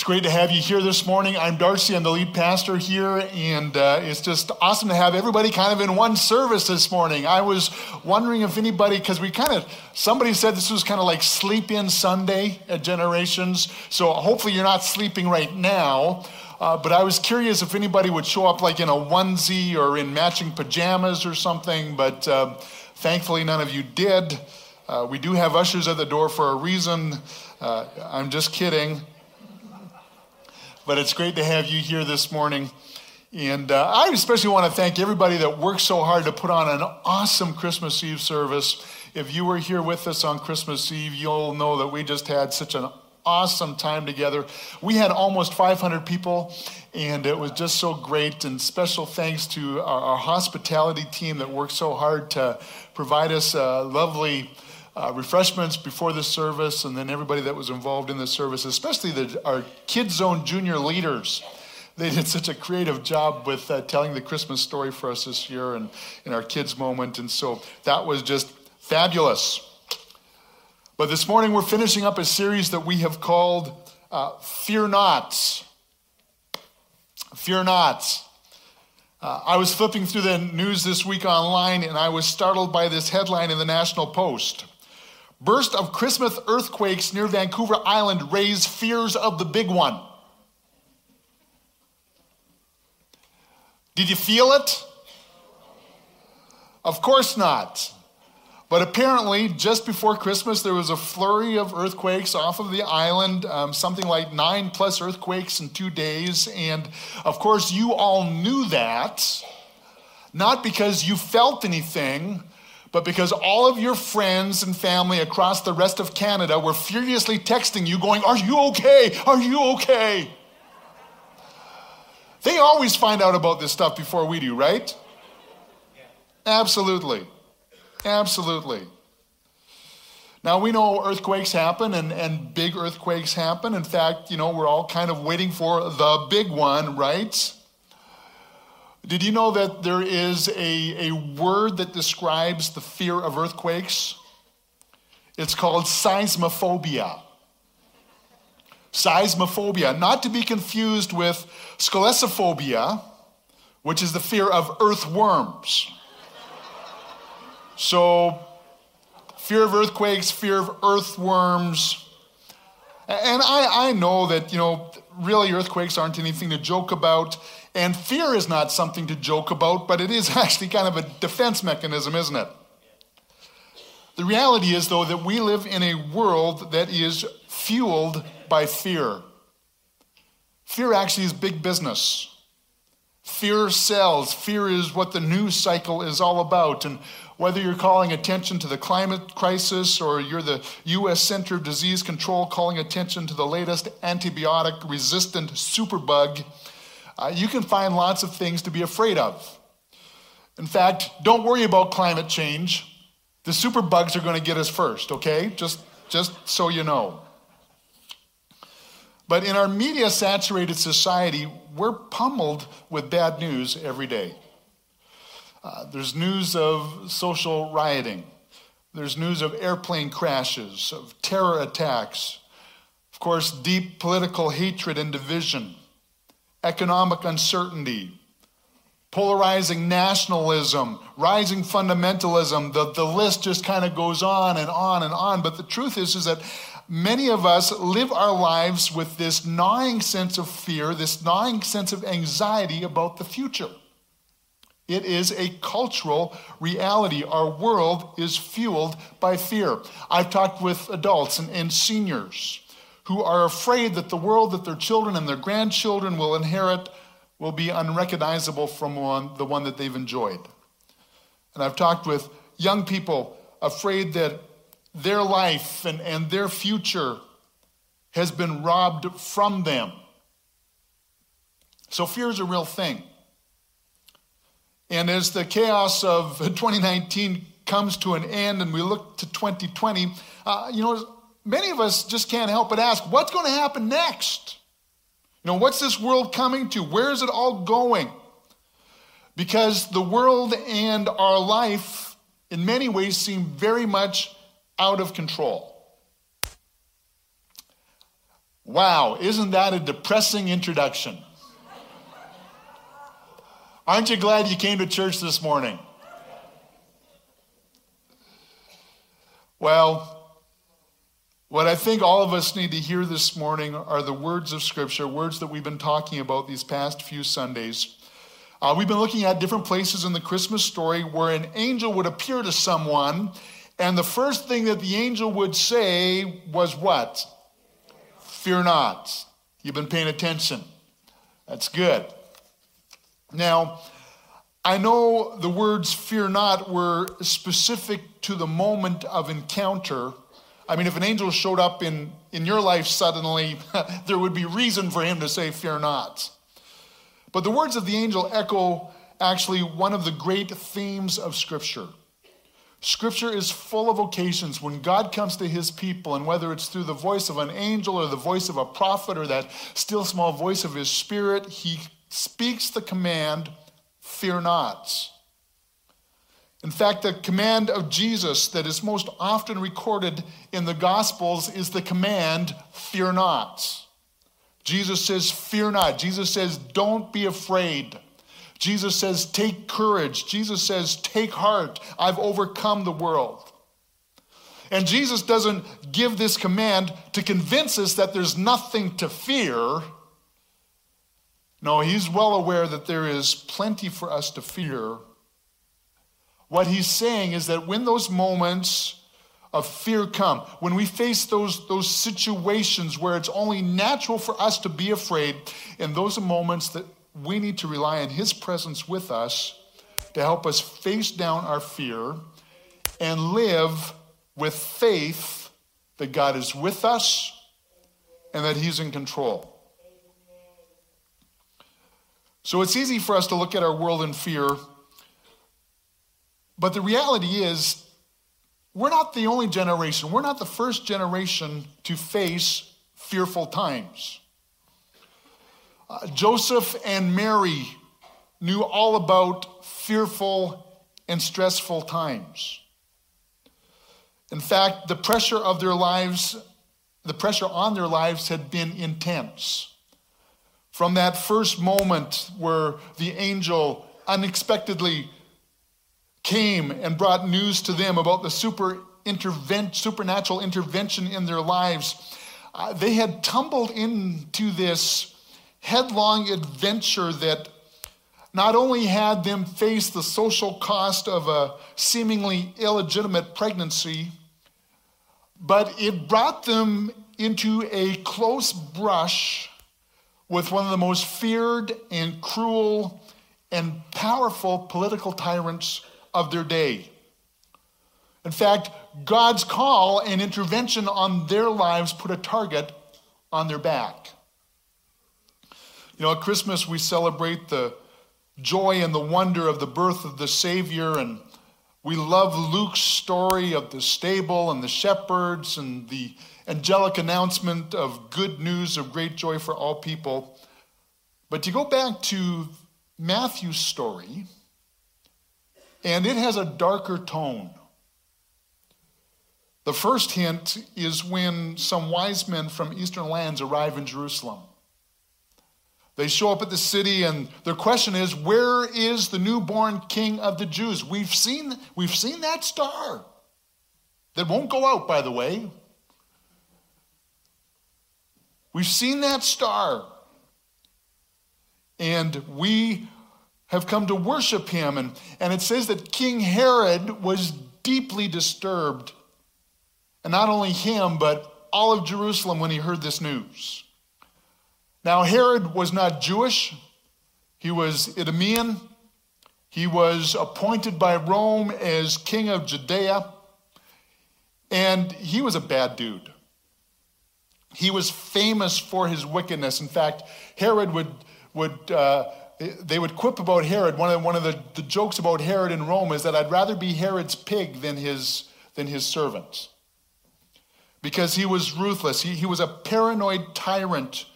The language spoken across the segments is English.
It's great to have you here this morning. I'm Darcy, I'm the lead pastor here, and uh, it's just awesome to have everybody kind of in one service this morning. I was wondering if anybody, because we kind of, somebody said this was kind of like sleep in Sunday at Generations, so hopefully you're not sleeping right now. Uh, but I was curious if anybody would show up like in a onesie or in matching pajamas or something, but uh, thankfully none of you did. Uh, we do have ushers at the door for a reason. Uh, I'm just kidding. But it's great to have you here this morning. And uh, I especially want to thank everybody that worked so hard to put on an awesome Christmas Eve service. If you were here with us on Christmas Eve, you'll know that we just had such an awesome time together. We had almost 500 people, and it was just so great. And special thanks to our, our hospitality team that worked so hard to provide us a lovely uh, refreshments before the service, and then everybody that was involved in the service, especially the, our Kids Zone junior leaders. They did such a creative job with uh, telling the Christmas story for us this year and in our kids' moment, and so that was just fabulous. But this morning we're finishing up a series that we have called uh, Fear Not. Fear Not. Uh, I was flipping through the news this week online and I was startled by this headline in the National Post. Burst of Christmas earthquakes near Vancouver Island raise fears of the big one. Did you feel it? Of course not. But apparently, just before Christmas, there was a flurry of earthquakes off of the island, um, something like nine plus earthquakes in two days. And of course, you all knew that, not because you felt anything, but because all of your friends and family across the rest of Canada were furiously texting you, going, Are you okay? Are you okay? They always find out about this stuff before we do, right? Absolutely. Absolutely. Now we know earthquakes happen and, and big earthquakes happen. In fact, you know, we're all kind of waiting for the big one, right? Did you know that there is a, a word that describes the fear of earthquakes? It's called seismophobia. Seismophobia, not to be confused with sclerophobia, which is the fear of earthworms. So, fear of earthquakes, fear of earthworms. And I, I know that, you know, really earthquakes aren't anything to joke about. And fear is not something to joke about, but it is actually kind of a defense mechanism, isn't it? The reality is, though, that we live in a world that is fueled by fear. Fear actually is big business. Fear sells. Fear is what the news cycle is all about. And whether you're calling attention to the climate crisis or you're the U.S. Center of Disease Control calling attention to the latest antibiotic resistant superbug, uh, you can find lots of things to be afraid of. In fact, don't worry about climate change. The superbugs are going to get us first, okay? Just, just so you know. But in our media saturated society, we're pummeled with bad news every day. Uh, there's news of social rioting, there's news of airplane crashes, of terror attacks, of course, deep political hatred and division economic uncertainty, polarizing nationalism, rising fundamentalism. The, the list just kind of goes on and on and on. But the truth is, is that many of us live our lives with this gnawing sense of fear, this gnawing sense of anxiety about the future. It is a cultural reality. Our world is fueled by fear. I've talked with adults and, and seniors who are afraid that the world that their children and their grandchildren will inherit will be unrecognizable from one, the one that they've enjoyed. And I've talked with young people afraid that their life and, and their future has been robbed from them. So fear is a real thing. And as the chaos of 2019 comes to an end and we look to 2020, uh, you know, many of us just can't help but ask, what's going to happen next? You know, what's this world coming to? Where is it all going? Because the world and our life, in many ways, seem very much out of control. Wow, isn't that a depressing introduction? Aren't you glad you came to church this morning? Well, what I think all of us need to hear this morning are the words of Scripture, words that we've been talking about these past few Sundays. Uh, we've been looking at different places in the Christmas story where an angel would appear to someone, and the first thing that the angel would say was what? Fear not. You've been paying attention. That's good. Now, I know the words fear not were specific to the moment of encounter. I mean, if an angel showed up in, in your life suddenly, there would be reason for him to say, Fear not. But the words of the angel echo actually one of the great themes of Scripture. Scripture is full of occasions when God comes to his people, and whether it's through the voice of an angel or the voice of a prophet or that still small voice of his spirit, he speaks the command, Fear not. In fact, the command of Jesus that is most often recorded in the Gospels is the command, Fear not. Jesus says, Fear not. Jesus says, Don't be afraid. Jesus says, Take courage. Jesus says, Take heart. I've overcome the world. And Jesus doesn't give this command to convince us that there's nothing to fear. No, he's well aware that there is plenty for us to fear. What he's saying is that when those moments of fear come, when we face those, those situations where it's only natural for us to be afraid, in those moments that we need to rely on His presence with us to help us face down our fear and live with faith that God is with us and that He's in control. So it's easy for us to look at our world in fear, but the reality is we're not the only generation, we're not the first generation to face fearful times. Uh, Joseph and Mary knew all about fearful and stressful times. In fact, the pressure of their lives, the pressure on their lives had been intense. From that first moment where the angel unexpectedly came and brought news to them about the super supernatural intervention in their lives, uh, they had tumbled into this headlong adventure that not only had them face the social cost of a seemingly illegitimate pregnancy, but it brought them into a close brush with one of the most feared and cruel and powerful political tyrants of their day. In fact, God's call and intervention on their lives put a target on their back. You know, at Christmas, we celebrate the joy and the wonder of the birth of the Savior, and we love Luke's story of the stable and the shepherds and the angelic announcement of good news of great joy for all people. But to go back to Matthew's story, and it has a darker tone. The first hint is when some wise men from eastern lands arrive in Jerusalem. They show up at the city, and their question is, Where is the newborn king of the Jews? We've seen, we've seen that star that won't go out, by the way. We've seen that star. And we have come to worship him. And, and it says that King Herod was deeply disturbed. And not only him, but all of Jerusalem when he heard this news. Now, Herod was not Jewish, he was Idumean. He was appointed by Rome as king of Judea. And he was a bad dude. He was famous for his wickedness. In fact, Herod would, would uh, they would quip about Herod. One of, one of the, the jokes about Herod in Rome is that I'd rather be Herod's pig than his, than his servant. Because he was ruthless. He, he was a paranoid tyrant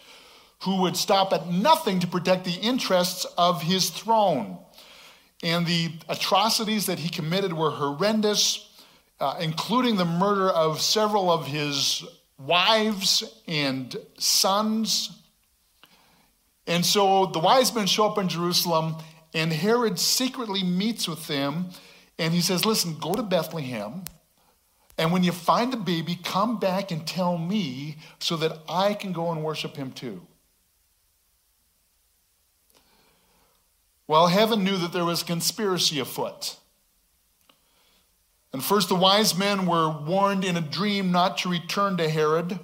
who would stop at nothing to protect the interests of his throne. And the atrocities that he committed were horrendous, uh, including the murder of several of his wives and sons. And so the wise men show up in Jerusalem, and Herod secretly meets with them, and he says, Listen, go to Bethlehem. And when you find the baby, come back and tell me so that I can go and worship him too. Well, heaven knew that there was conspiracy afoot. And first, the wise men were warned in a dream not to return to Herod.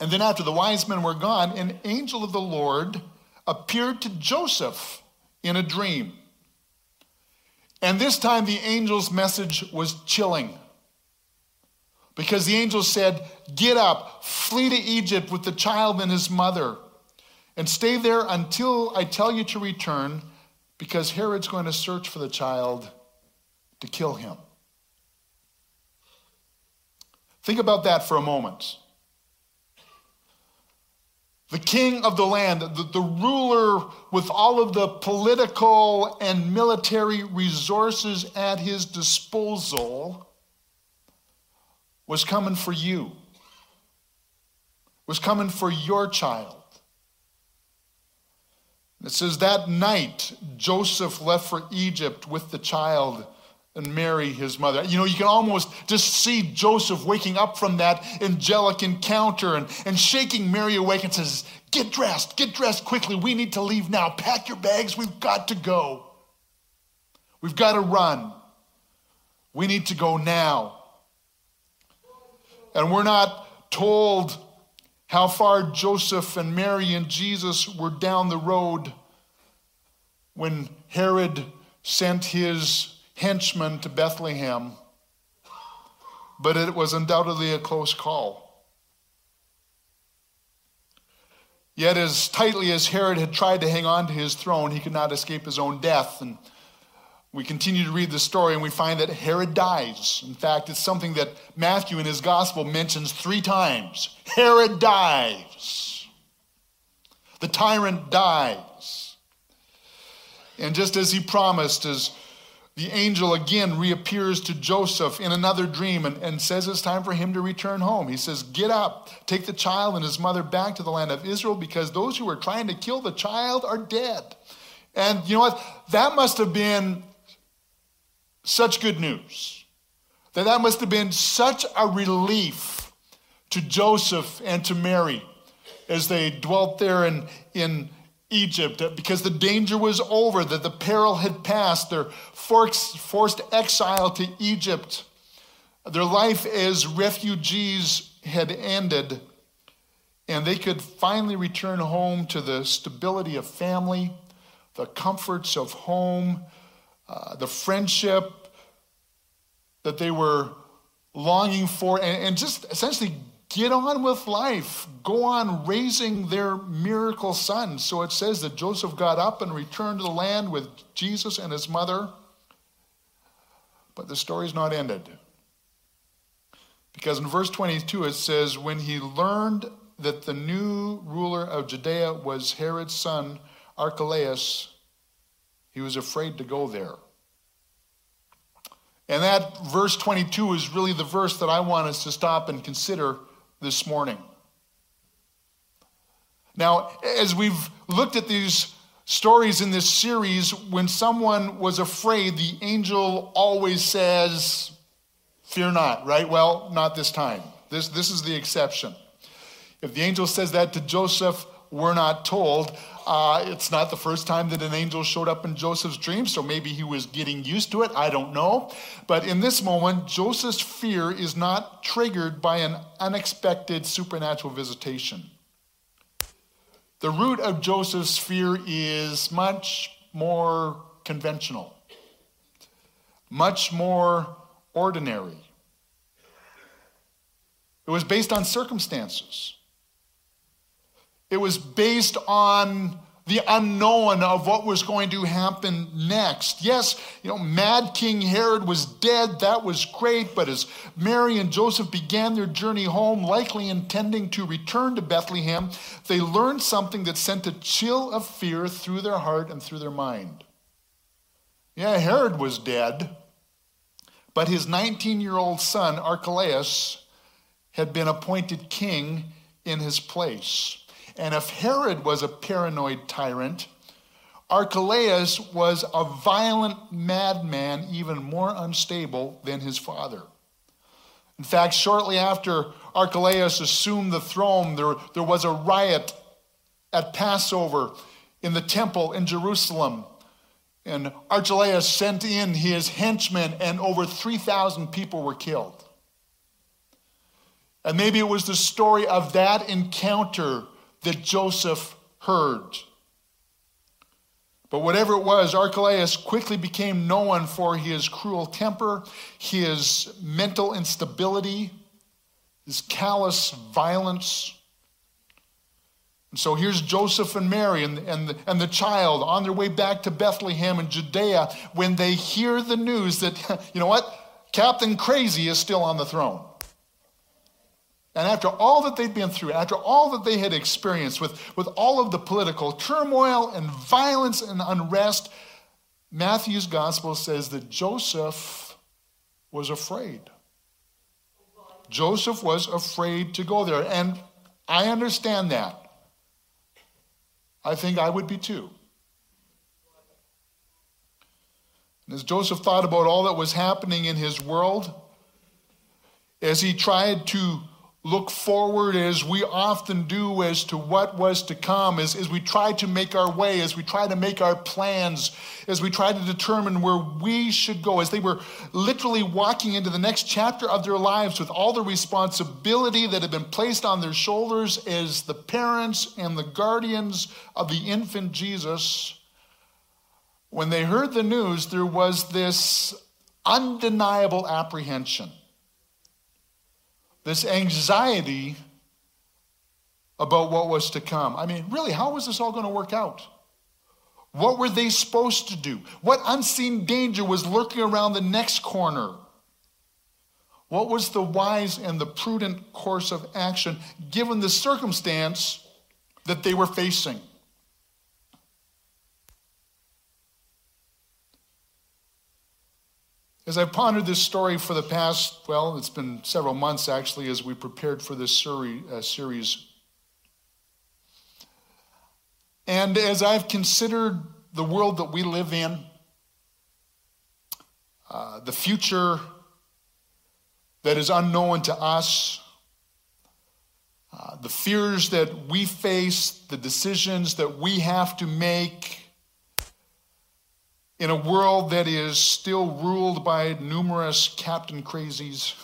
And then, after the wise men were gone, an angel of the Lord appeared to Joseph in a dream. And this time, the angel's message was chilling. Because the angel said, Get up, flee to Egypt with the child and his mother, and stay there until I tell you to return, because Herod's going to search for the child to kill him. Think about that for a moment. The king of the land, the, the, ruler with all of the political and military resources at his disposal, was coming for you, was coming for your child. It says that night Joseph left for Egypt with the child and Mary, his mother. You know, you can almost just see Joseph waking up from that angelic encounter and, and shaking Mary awake and says, Get dressed, get dressed quickly. We need to leave now. Pack your bags. We've got to go. We've got to run. We need to go now. And we're not told how far Joseph and Mary and Jesus were down the road when Herod sent his henchmen to Bethlehem, but it was undoubtedly a close call. Yet, as tightly as Herod had tried to hang on to his throne, he could not escape his own death. And we continue to read the story and we find that Herod dies. In fact, it's something that Matthew in his gospel mentions three times Herod dies. The tyrant dies. And just as he promised, as the angel again reappears to Joseph in another dream and, and, says it's time for him to return home. He says, Get up, take the child and his mother back to the land of Israel because those who are trying to kill the child are dead. And you know what? That must have been such good news. That that must have been such a relief to Joseph and to Mary as they dwelt there in, in Egypt because the danger was over, that the peril had passed, their forced exile to Egypt, their life as refugees had ended, and they could finally return home to the stability of family, the comforts of home, uh, the friendship that they were longing for, and, and just essentially get on with life, go on raising their miracle son. So it says that Joseph got up and returned to the land with Jesus and his mother. But the story's not ended. Because in verse 22 it says, When he learned that the new ruler of Judea was Herod's son, Archelaus, he was afraid to go there. And that verse 22 is really the verse that I want us to stop and consider this morning. Now, as we've looked at these stories in this series, when someone was afraid, the angel always says, Fear not, right? Well, not this time. This, this is the exception. If the angel says that to Joseph, we're not told. Uh, it's not the first time that an angel showed up in Joseph's dream, so maybe he was getting used to it. I don't know. But in this moment, Joseph's fear is not triggered by an unexpected supernatural visitation. The root of Joseph's fear is much more conventional, much more ordinary. It was based on circumstances. It was based on the unknown of what was going to happen next. Yes, you know, mad King Herod was dead. That was great. But as Mary and Joseph began their journey home, likely intending to return to Bethlehem, they learned something that sent a chill of fear through their heart and through their mind. Yeah, Herod was dead, but his 19 year old son, Archelaus, had been appointed king in his place. And if Herod was a paranoid tyrant, Archelaus was a violent madman, even more unstable than his father. In fact, shortly after Archelaus assumed the throne, there, there was a riot at Passover in the temple in Jerusalem. And Archelaus sent in his henchmen, and over 3,000 people were killed. And maybe it was the story of that encounter that Joseph heard. But whatever it was, Archelaus quickly became known for his cruel temper, his mental instability, his callous violence. And so here's Joseph and Mary and, and, the, and the child on their way back to Bethlehem in Judea when they hear the news that, you know what, Captain Crazy is still on the throne. And after all that they'd been through, after all that they had experienced with, with all of the political turmoil and violence and unrest, Matthew's gospel says that Joseph was afraid. Joseph was afraid to go there. And I understand that. I think I would be too. And as Joseph thought about all that was happening in his world, as he tried to look forward as we often do as to what was to come, as, as we try to make our way, as we try to make our plans, as we try to determine where we should go, as they were literally walking into the next chapter of their lives with all the responsibility that had been placed on their shoulders as the parents and the guardians of the infant Jesus. When they heard the news, there was this undeniable apprehension this anxiety about what was to come. I mean, really, how was this all going to work out? What were they supposed to do? What unseen danger was lurking around the next corner? What was the wise and the prudent course of action given the circumstance that they were facing? As I've pondered this story for the past, well, it's been several months actually as we prepared for this uh, series. And as I've considered the world that we live in, uh, the future that is unknown to us, uh, the fears that we face, the decisions that we have to make, in a world that is still ruled by numerous captain crazies,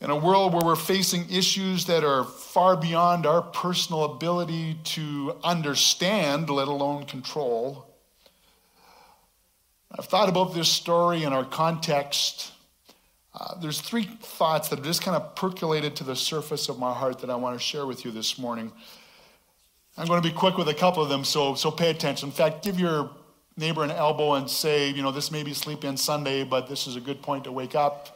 in a world where we're facing issues that are far beyond our personal ability to understand, let alone control. I've thought about this story in our context. Uh, there's three thoughts that have just kind of percolated to the surface of my heart that I want to share with you this morning. I'm going to be quick with a couple of them, so, so pay attention. In fact, give your neighbor an elbow and say, you know, this may be sleep in Sunday, but this is a good point to wake up.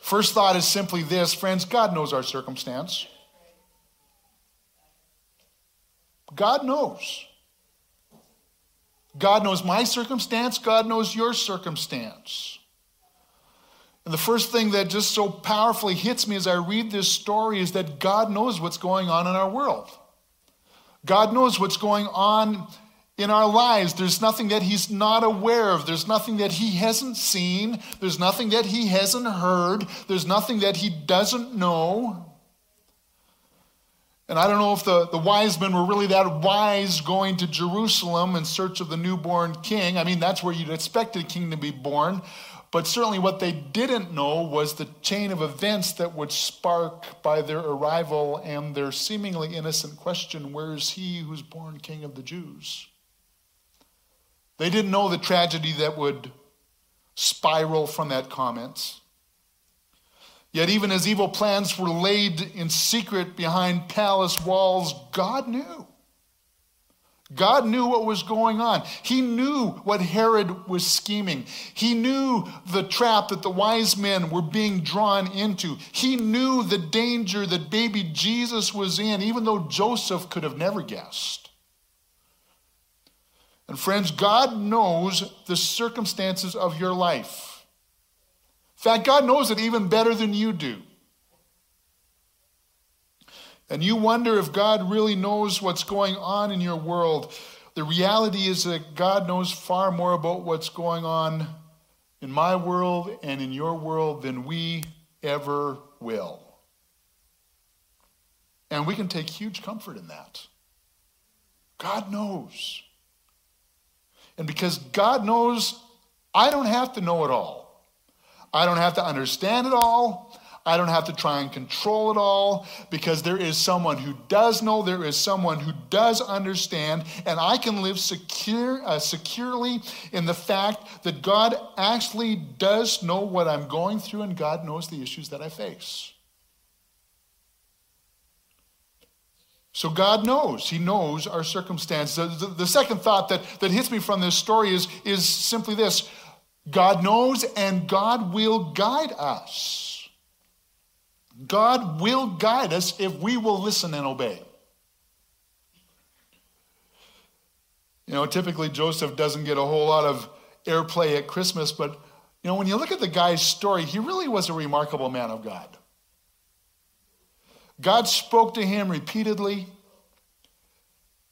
First thought is simply this friends, God knows our circumstance. God knows. God knows my circumstance, God knows your circumstance. And the first thing that just so powerfully hits me as I read this story is that God knows what's going on in our world. God knows what's going on in our lives. There's nothing that He's not aware of. There's nothing that He hasn't seen. There's nothing that He hasn't heard. There's nothing that He doesn't know. And I don't know if the, the wise men were really that wise going to Jerusalem in search of the newborn king. I mean, that's where you'd expect a king to be born. But certainly, what they didn't know was the chain of events that would spark by their arrival and their seemingly innocent question Where is he who's born king of the Jews? They didn't know the tragedy that would spiral from that comment. Yet, even as evil plans were laid in secret behind palace walls, God knew. God knew what was going on. He knew what Herod was scheming. He knew the trap that the wise men were being drawn into. He knew the danger that baby Jesus was in, even though Joseph could have never guessed. And friends, God knows the circumstances of your life. In fact, God knows it even better than you do. And you wonder if God really knows what's going on in your world. The reality is that God knows far more about what's going on in my world and in your world than we ever will. And we can take huge comfort in that. God knows. And because God knows, I don't have to know it all. I don't have to understand it all. I don't have to try and control it all because there is someone who does know, there is someone who does understand, and I can live secure, uh, securely in the fact that God actually does know what I'm going through and God knows the issues that I face. So God knows. He knows our circumstances. The, the, the, second thought that, that hits me from this story is, is simply this God knows and God will guide us. God will guide us if we will listen and obey. You know, typically Joseph doesn't get a whole lot of airplay at Christmas, but you know, when you look at the guy's story, he really was a remarkable man of God. God spoke to him repeatedly.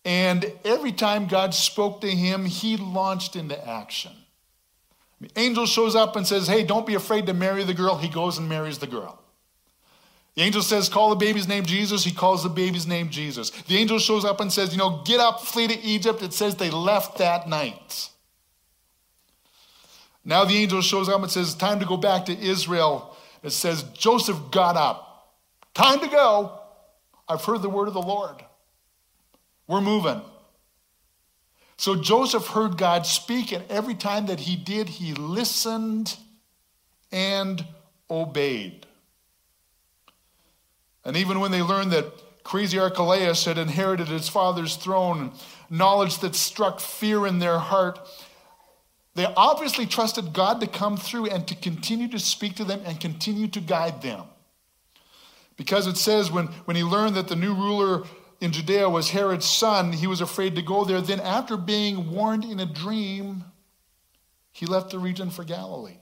And every time God spoke to him, he launched into action. The angel shows up and says, Hey, don't be afraid to marry the girl. He goes and marries the girl. The angel says, Call the baby's name Jesus. He calls the baby's name Jesus. The angel shows up and says, You know, get up, flee to Egypt. It says they left that night. Now the angel shows up and says, Time to go back to Israel. It says, Joseph got up. Time to go. I've heard the word of the Lord. We're moving. So Joseph heard God speak, and every time that he did, he listened and obeyed. And even when they learned that crazy Archelaus had inherited his father's throne, knowledge that struck fear in their heart, they obviously trusted God to come through and to continue to speak to them and continue to guide them. Because it says when, when he learned that the new ruler in Judea was Herod's son, he was afraid to go there. Then, after being warned in a dream, he left the region for Galilee.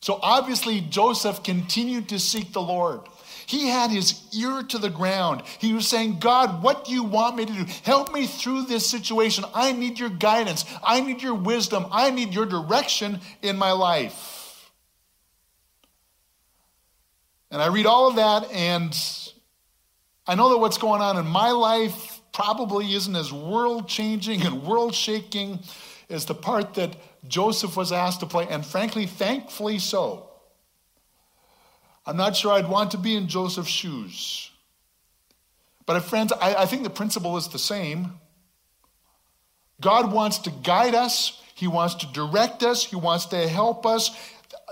So, obviously, Joseph continued to seek the Lord. He had his ear to the ground. He was saying, God, what do you want me to do? Help me through this situation. I need your guidance. I need your wisdom. I need your direction in my life. And I read all of that, and I know that what's going on in my life probably isn't as world changing and world shaking as the part that Joseph was asked to play, and frankly, thankfully so. I'm not sure I'd want to be in Joseph's shoes. But, friends, I, I think the principle is the same. God wants to guide us, He wants to direct us, He wants to help us.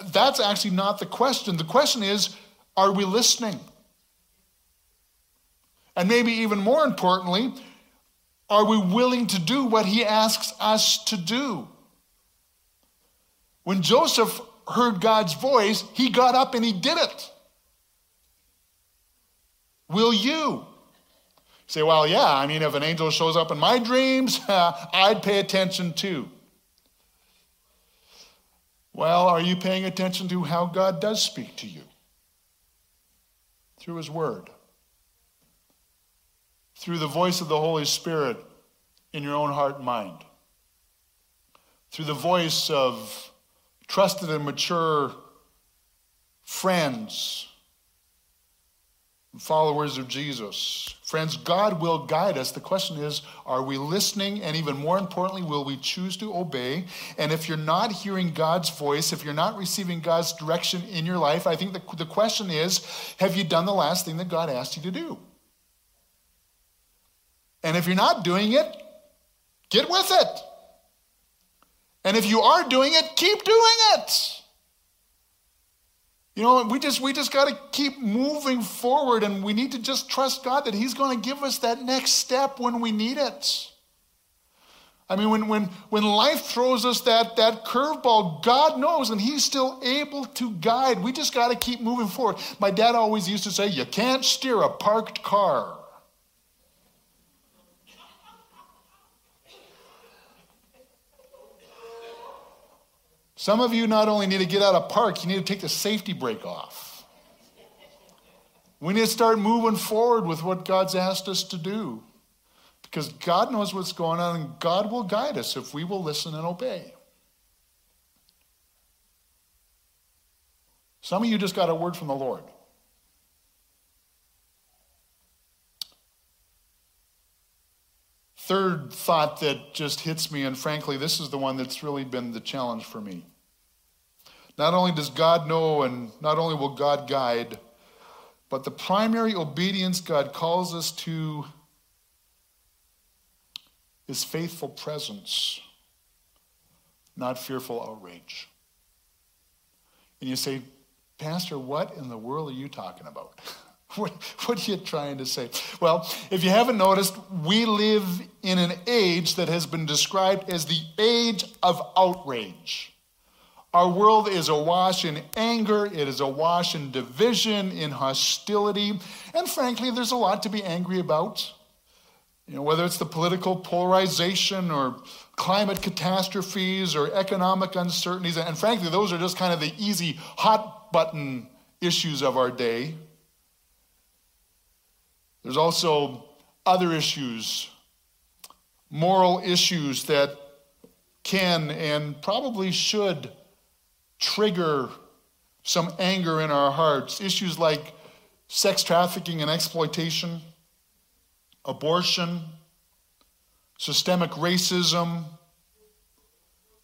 That's actually not the question. The question is are we listening? And maybe even more importantly, are we willing to do what he asks us to do? When Joseph heard God's voice, he got up and he did it. Will you? Say, well, yeah, I mean, if an angel shows up in my dreams, I'd pay attention too. Well, are you paying attention to how God does speak to you? through His Word, through the voice of the Holy Spirit in your own heart and mind, through the voice of trusted and mature friends, followers of Jesus. Friends, God will guide us. The question is, are we listening? And even more importantly, will we choose to obey? And if you're not hearing God's voice, if you're not receiving God's direction in your life, I think the, the question is, have you done the last thing that God asked you to do? And if you're not doing it, get with it. And if you are doing it, keep doing it. You know, we just we just got to keep moving forward and we need to just trust God that he's going to give us that next step when we need it. I mean, when, when, when life throws us that, that curveball, God knows and He's still able to guide. We just got to keep moving forward. My dad always used to say, You can't steer a parked car. Some of you not only need to get out of park, you need to take the safety brake off. We need to start moving forward with what God's asked us to do. Because God knows what's going on and God will guide us if we will listen and obey. Some of you just got a word from the Lord. Third thought that just hits me, and frankly, this is the one that's really been the challenge for me. Not only does God know, and not only will God guide, but the primary obedience God calls us to is faithful presence, not fearful outrage. And you say, Pastor, what in the world are you talking about? What, what, are you trying to say? Well, if you haven't noticed, we live in an age that has been described as the age of outrage. Our world is awash in anger, it is awash in division, in hostility, and frankly, there's a lot to be angry about. You know, whether it's the political polarization or climate catastrophes or economic uncertainties, and frankly, those are just kind of the easy hot button issues of our day. There's also other issues, moral issues that can and probably should trigger some anger in our hearts. Issues like sex trafficking and exploitation, abortion, systemic racism,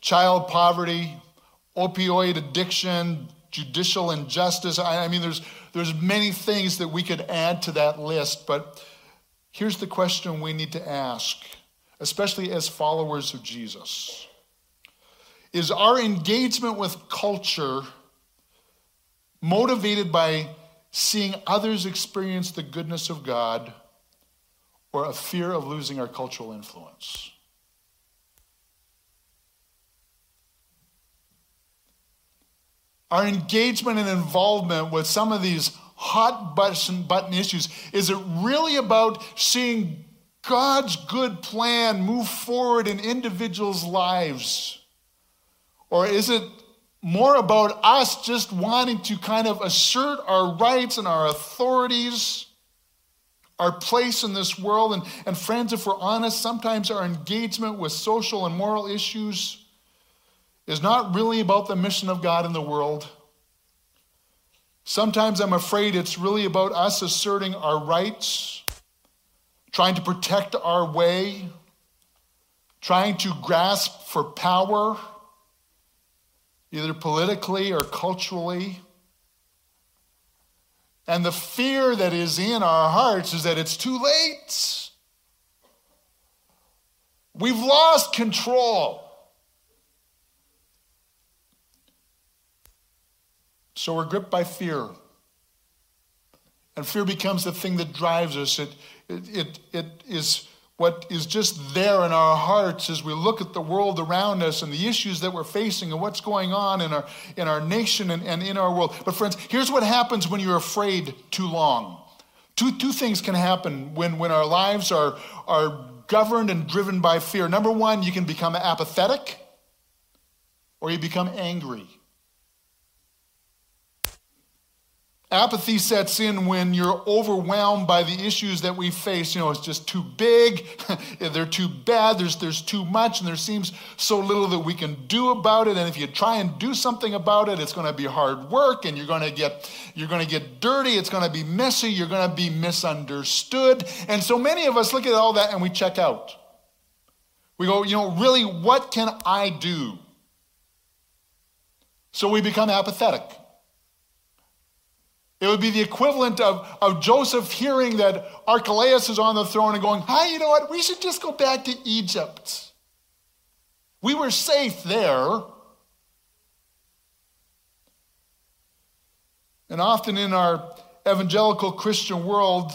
child poverty, opioid addiction, judicial injustice. I, mean, there's, there's many things that we could add to that list, but here's the question we need to ask, especially as followers of Jesus. Is our engagement with culture motivated by seeing others experience the goodness of God or a fear of losing our cultural influence? our engagement and involvement with some of these hot button, issues, is it really about seeing God's good plan move forward in individuals' lives? Or is it more about us just wanting to kind of assert our rights and our authorities, our place in this world? And, and friends, if we're honest, sometimes our engagement with social and moral issues is not really about the mission of God in the world. Sometimes I'm afraid it's really about us asserting our rights, trying to protect our way, trying to grasp for power, either politically or culturally. And the fear that is in our hearts is that it's too late. We've lost control. So we're gripped by fear. And fear becomes the thing that drives us. It, it, it, it is what is just there in our hearts as we look at the world around us and the issues that we're facing and what's going on in our, in our nation and, and in our world. But, friends, here's what happens when you're afraid too long. Two, two things can happen when, when our lives are, are governed and driven by fear. Number one, you can become apathetic or you become angry. Apathy sets in when you're overwhelmed by the issues that we face. You know, it's just too big, they're too bad, there's, there's too much, and there seems so little that we can do about it. And if you try and do something about it, it's going to be hard work, and you're going to get you're going to get dirty, it's going to be messy, you're going to be misunderstood. And so many of us look at all that and we check out. We go, you know, really, what can I do? So we become apathetic. It would be the equivalent of, of Joseph hearing that Archelaus is on the throne and going, Hi, you know what? We should just go back to Egypt. We were safe there. And often in our evangelical Christian world,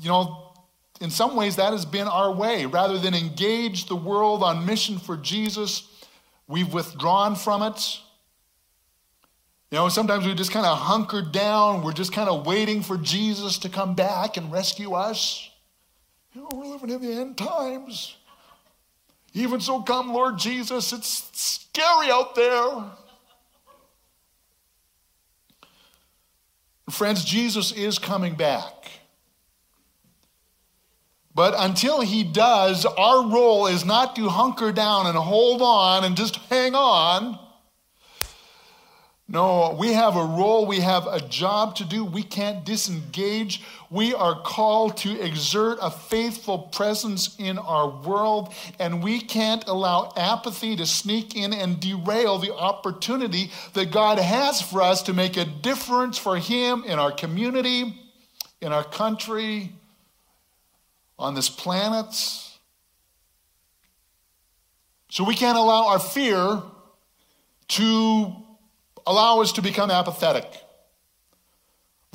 you know, in some ways that has been our way. Rather than engage the world on mission for Jesus, we've withdrawn from it. You know, sometimes we just kind of hunkered down. We're just kind of waiting for Jesus to come back and rescue us. You know, we're living in the end times. Even so, come, Lord Jesus. It's scary out there. Friends, Jesus is coming back. But until he does, our role is not to hunker down and hold on and just hang on. No, we have a role, we have a job to do. We can't disengage. We are called to exert a faithful presence in our world, and we can't allow apathy to sneak in and derail the opportunity that God has for us to make a difference for Him in our community, in our country, on this planet. So we can't allow our fear to allow us to become apathetic.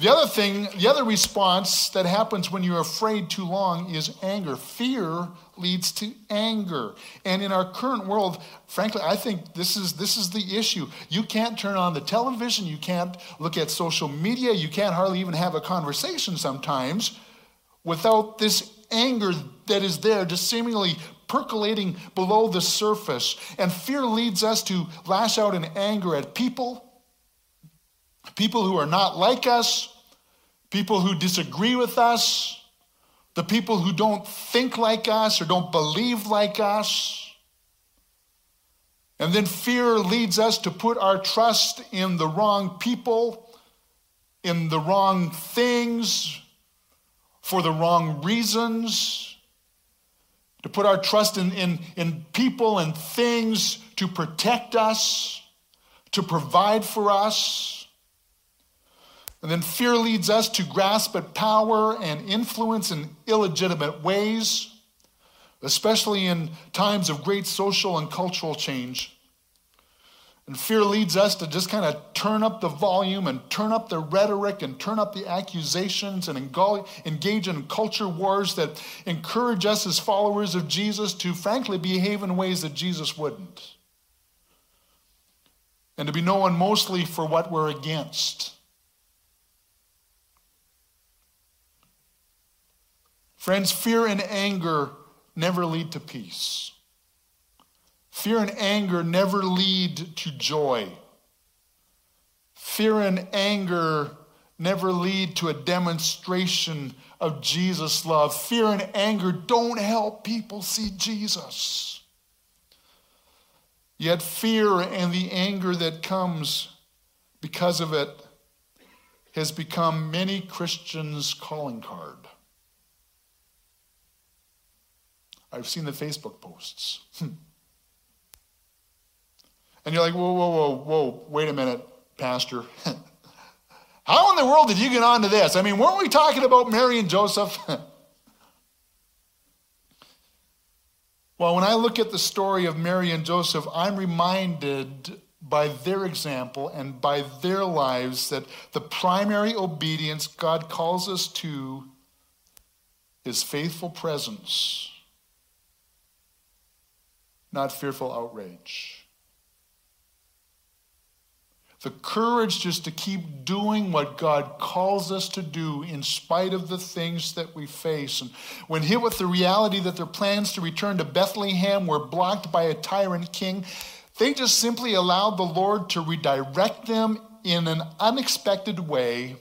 The other thing, the other response that happens when you're afraid too long is anger. Fear leads to anger. And in our current world, frankly, I think this is this is the issue. You can't turn on the television, you can't look at social media, you can't hardly even have a conversation sometimes without this anger that is there, just seemingly percolating below the surface. And fear leads us to lash out in anger at people, people who are not like us, people who disagree with us, the people who don't think like us or don't believe like us. And then fear leads us to put our trust in the wrong people, in the wrong things, for the wrong reasons, to put our trust in, in, in people and things to protect us, to provide for us. And then fear leads us to grasp at power and influence in illegitimate ways, especially in times of great social and cultural change. And fear leads us to just kind of turn up the volume and turn up the rhetoric and turn up the accusations and engage in culture wars that encourage us as followers of Jesus to, frankly, behave in ways that Jesus wouldn't. And to be known mostly for what we're against. Friends, fear and anger never lead to peace. Fear and anger never lead to joy. Fear and anger never lead to a demonstration of Jesus' love. Fear and anger don't help people see Jesus. Yet, fear and the anger that comes because of it has become many Christians' calling card. I've seen the Facebook posts. Hmm. And you're like, whoa, whoa, whoa, whoa, wait a minute, Pastor. How in the world did you get onto this? I mean, weren't we talking about Mary and Joseph? well, when I look at the story of Mary and Joseph, I'm reminded by their example and by their lives that the primary obedience God calls us to is faithful presence, not fearful outrage the courage just to keep doing what God calls us to do in spite of the things that we face. And when hit with the reality that their plans to return to Bethlehem were blocked by a tyrant king, they just simply allowed the Lord to redirect them in an unexpected way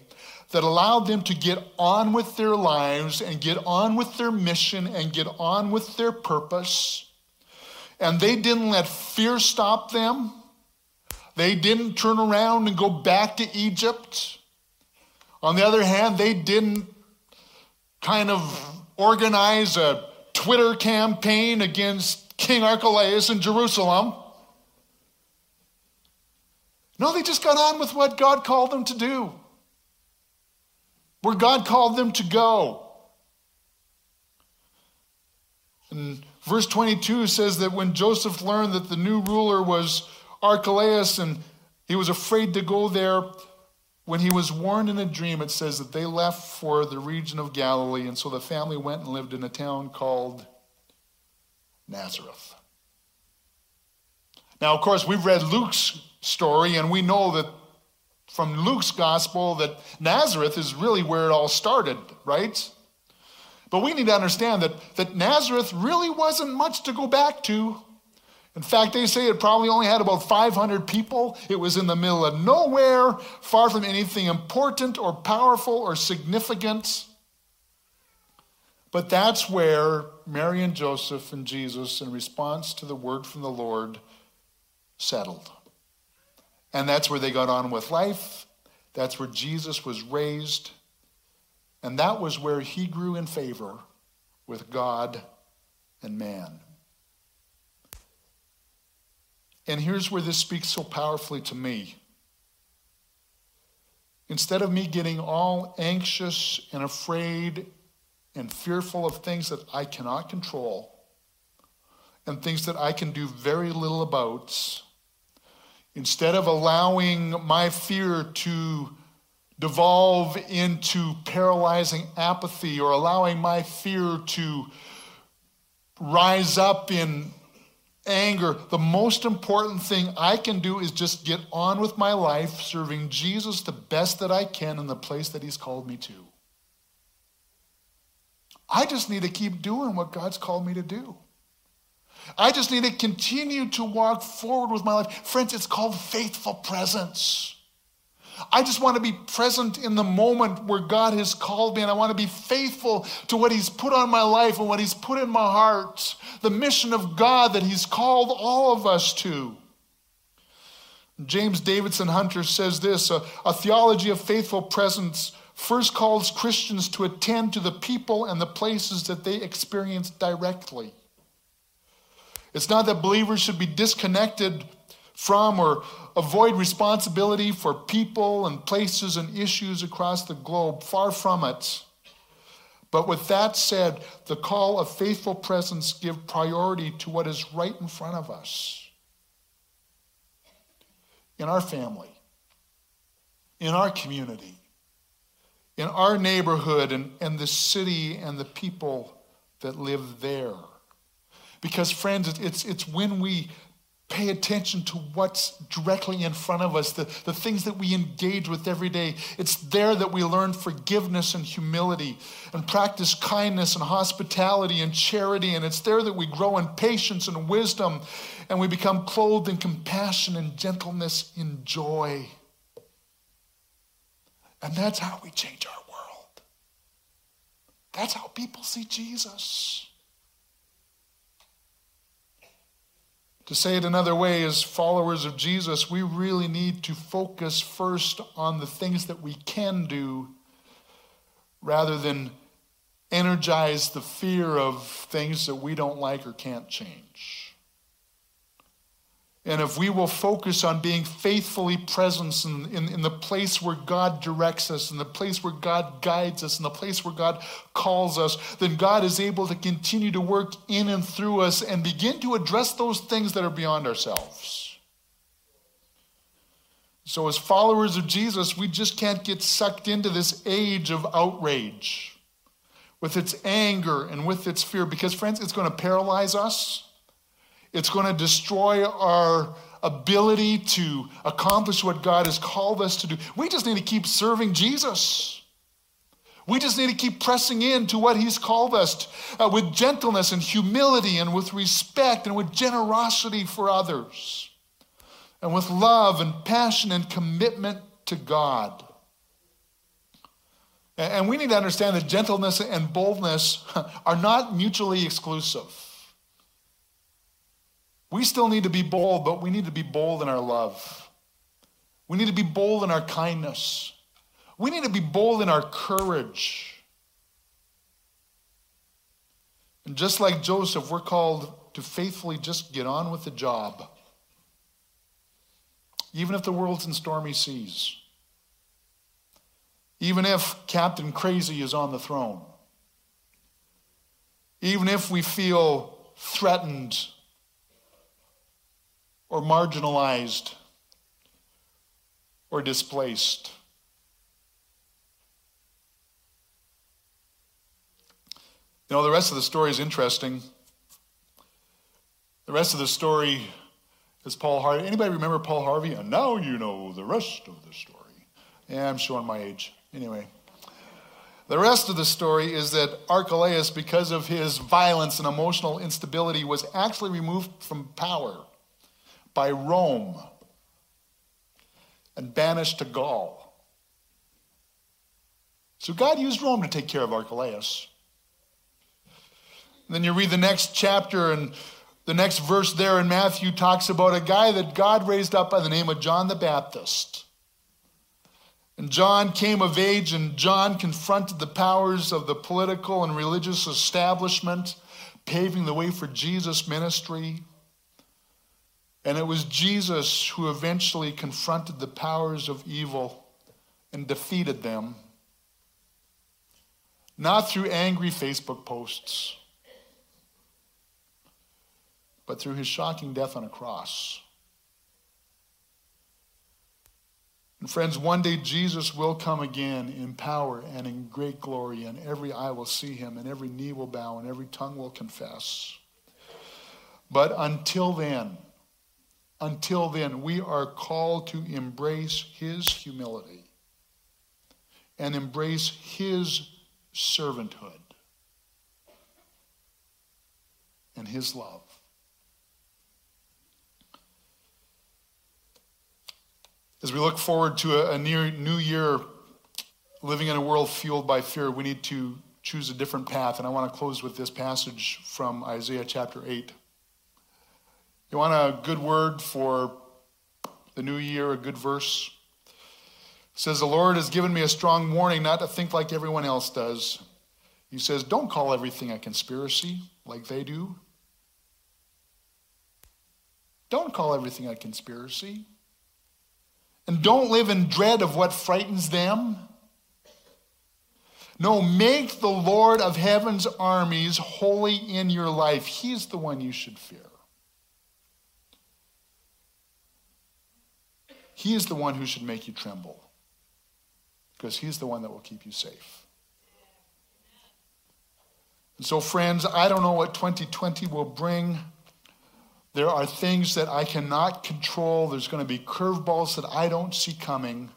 that allowed them to get on with their lives and get on with their mission and get on with their purpose. And they didn't let fear stop them. They didn't turn around and go back to Egypt. On the other hand, they didn't kind of organize a Twitter campaign against King Archelaus in Jerusalem. No, they just got on with what God called them to do, where God called them to go. And verse 22 says that when Joseph learned that the new ruler was Archelaus, and he was afraid to go there. When he was warned in a dream, it says that they left for the region of Galilee, and so the family went and lived in a town called Nazareth. Now, of course, we've read Luke's story, and we know that from Luke's gospel that Nazareth is really where it all started, right? But we need to understand that, that Nazareth really wasn't much to go back to. In fact, they say it probably only had about 500 people. It was in the middle of nowhere, far from anything important or powerful or significant. But that's where Mary and Joseph and Jesus, in response to the word from the Lord, settled. And that's where they got on with life. That's where Jesus was raised. And that was where he grew in favor with God and man. And here's where this speaks so powerfully to me. Instead of me getting all anxious and afraid and fearful of things that I cannot control and things that I can do very little about, instead of allowing my fear to devolve into paralyzing apathy or allowing my fear to rise up in anger, the most important thing I can do is just get on with my life, serving Jesus the best that I can in the place that He's called me to. I just need to keep doing what God's called me to do. I just need to continue to walk forward with my life. Friends, it's called faithful presence. I just want to be present in the moment where God has called me, and I want to be faithful to what He's put on my life and what He's put in my heart, the mission of God that He's called all of us to. James Davison Hunter says this a, a theology of faithful presence first calls Christians to attend to the people and the places that they experience directly. It's not that believers should be disconnected from or avoid responsibility for people and places and issues across the globe. Far from it. But with that said, the call of faithful presence give priority to what is right in front of us. In our family, in our community, in our neighborhood and, and the city and the people that live there. Because, friends, it's, it's when we pay attention to what's directly in front of us, the, the things that we engage with every day. It's there that we learn forgiveness and humility and practice kindness and hospitality and charity. And it's there that we grow in patience and wisdom and we become clothed in compassion and gentleness and joy. And that's how we change our world. That's how people see Jesus. To say it another way, as followers of Jesus, we really need to focus first on the things that we can do rather than energize the fear of things that we don't like or can't change. And if we will focus on being faithfully present in, in, in, the place where God directs us, in the place where God guides us, in the place where God calls us, then God is able to continue to work in and through us and begin to address those things that are beyond ourselves. So, as followers of Jesus, we just can't get sucked into this age of outrage with its anger and with its fear, because, friends, it's going to paralyze us. It's going to destroy our ability to accomplish what God has called us to do. We just need to keep serving Jesus. We just need to keep pressing in to what He's called us to, uh, with gentleness and humility and with respect and with generosity for others and with love and passion and commitment to God. And we need to understand that gentleness and boldness are not mutually exclusive. We still need to be bold, but we need to be bold in our love. We need to be bold in our kindness. We need to be bold in our courage. And just like Joseph, we're called to faithfully just get on with the job. Even if the world's in stormy seas. Even if Captain Crazy is on the throne. Even if we feel threatened or marginalized or displaced. You know, the rest of the story is interesting. The rest of the story is Paul Harvey. Anybody remember Paul Harvey? And now you know the rest of the story. Yeah, I'm showing my age. Anyway. The rest of the story is that Archelaus, because of his violence and emotional instability, was actually removed from power by Rome and banished to Gaul. So God used Rome to take care of Archelaus. And then you read the next chapter, and the next verse there in Matthew talks about a guy that God raised up by the name of John the Baptist. And John came of age, and John confronted the powers of the political and religious establishment, paving the way for Jesus' ministry. And it was Jesus who eventually confronted the powers of evil and defeated them. Not through angry Facebook posts, but through his shocking death on a cross. And friends, one day Jesus will come again in power and in great glory, and every eye will see him, and every knee will bow, and every tongue will confess. But until then, until then, we are called to embrace his humility and embrace his servanthood and his love. As we look forward to a, near new year, living in a world fueled by fear, we need to choose a different path. And I want to close with this passage from Isaiah chapter 8. You want a good word for the new year, a good verse? It says, The Lord has given me a strong warning not to think like everyone else does. He says, Don't call everything a conspiracy like they do. Don't call everything a conspiracy. And don't live in dread of what frightens them. No, make the Lord of heaven's armies holy in your life. He's the one you should fear. He is the one who should make you tremble because he's the one that will keep you safe. And so, friends, I don't know what 2020 will bring. There are things that I cannot control. There's going to be curveballs that I don't see coming.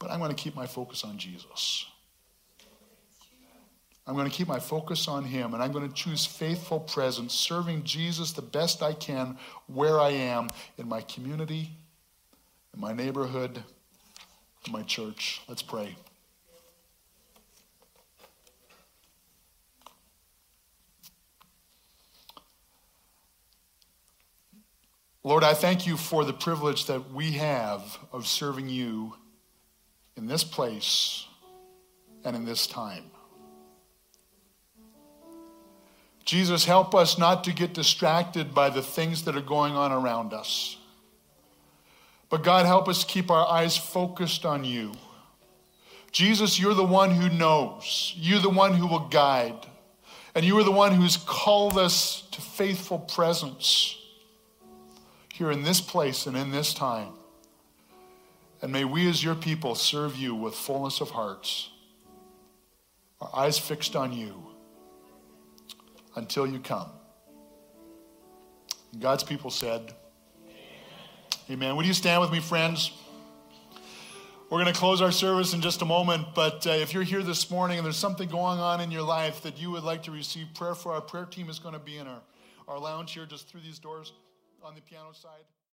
But I'm going to keep my focus on Jesus. I'm going to keep my focus on Him, and I'm going to choose faithful presence, serving Jesus the best I can where I am in my community, in my neighborhood, in my church. Let's pray. Lord, I thank you for the privilege that we have of serving you in this place and in this time. Jesus, help us not to get distracted by the things that are going on around us. But God, help us keep our eyes focused on you. Jesus, you're the one who knows. You're the one who will guide. And you are the one who's called us to faithful presence here in this place and in this time. And may we as your people serve you with fullness of hearts, our eyes fixed on you until you come. God's people said. Amen. Would you stand with me, friends? We're going to close our service in just a moment, but uh, if you're here this morning and there's something going on in your life that you would like to receive prayer for, our prayer team is going to be in our, our lounge here just through these doors on the piano side.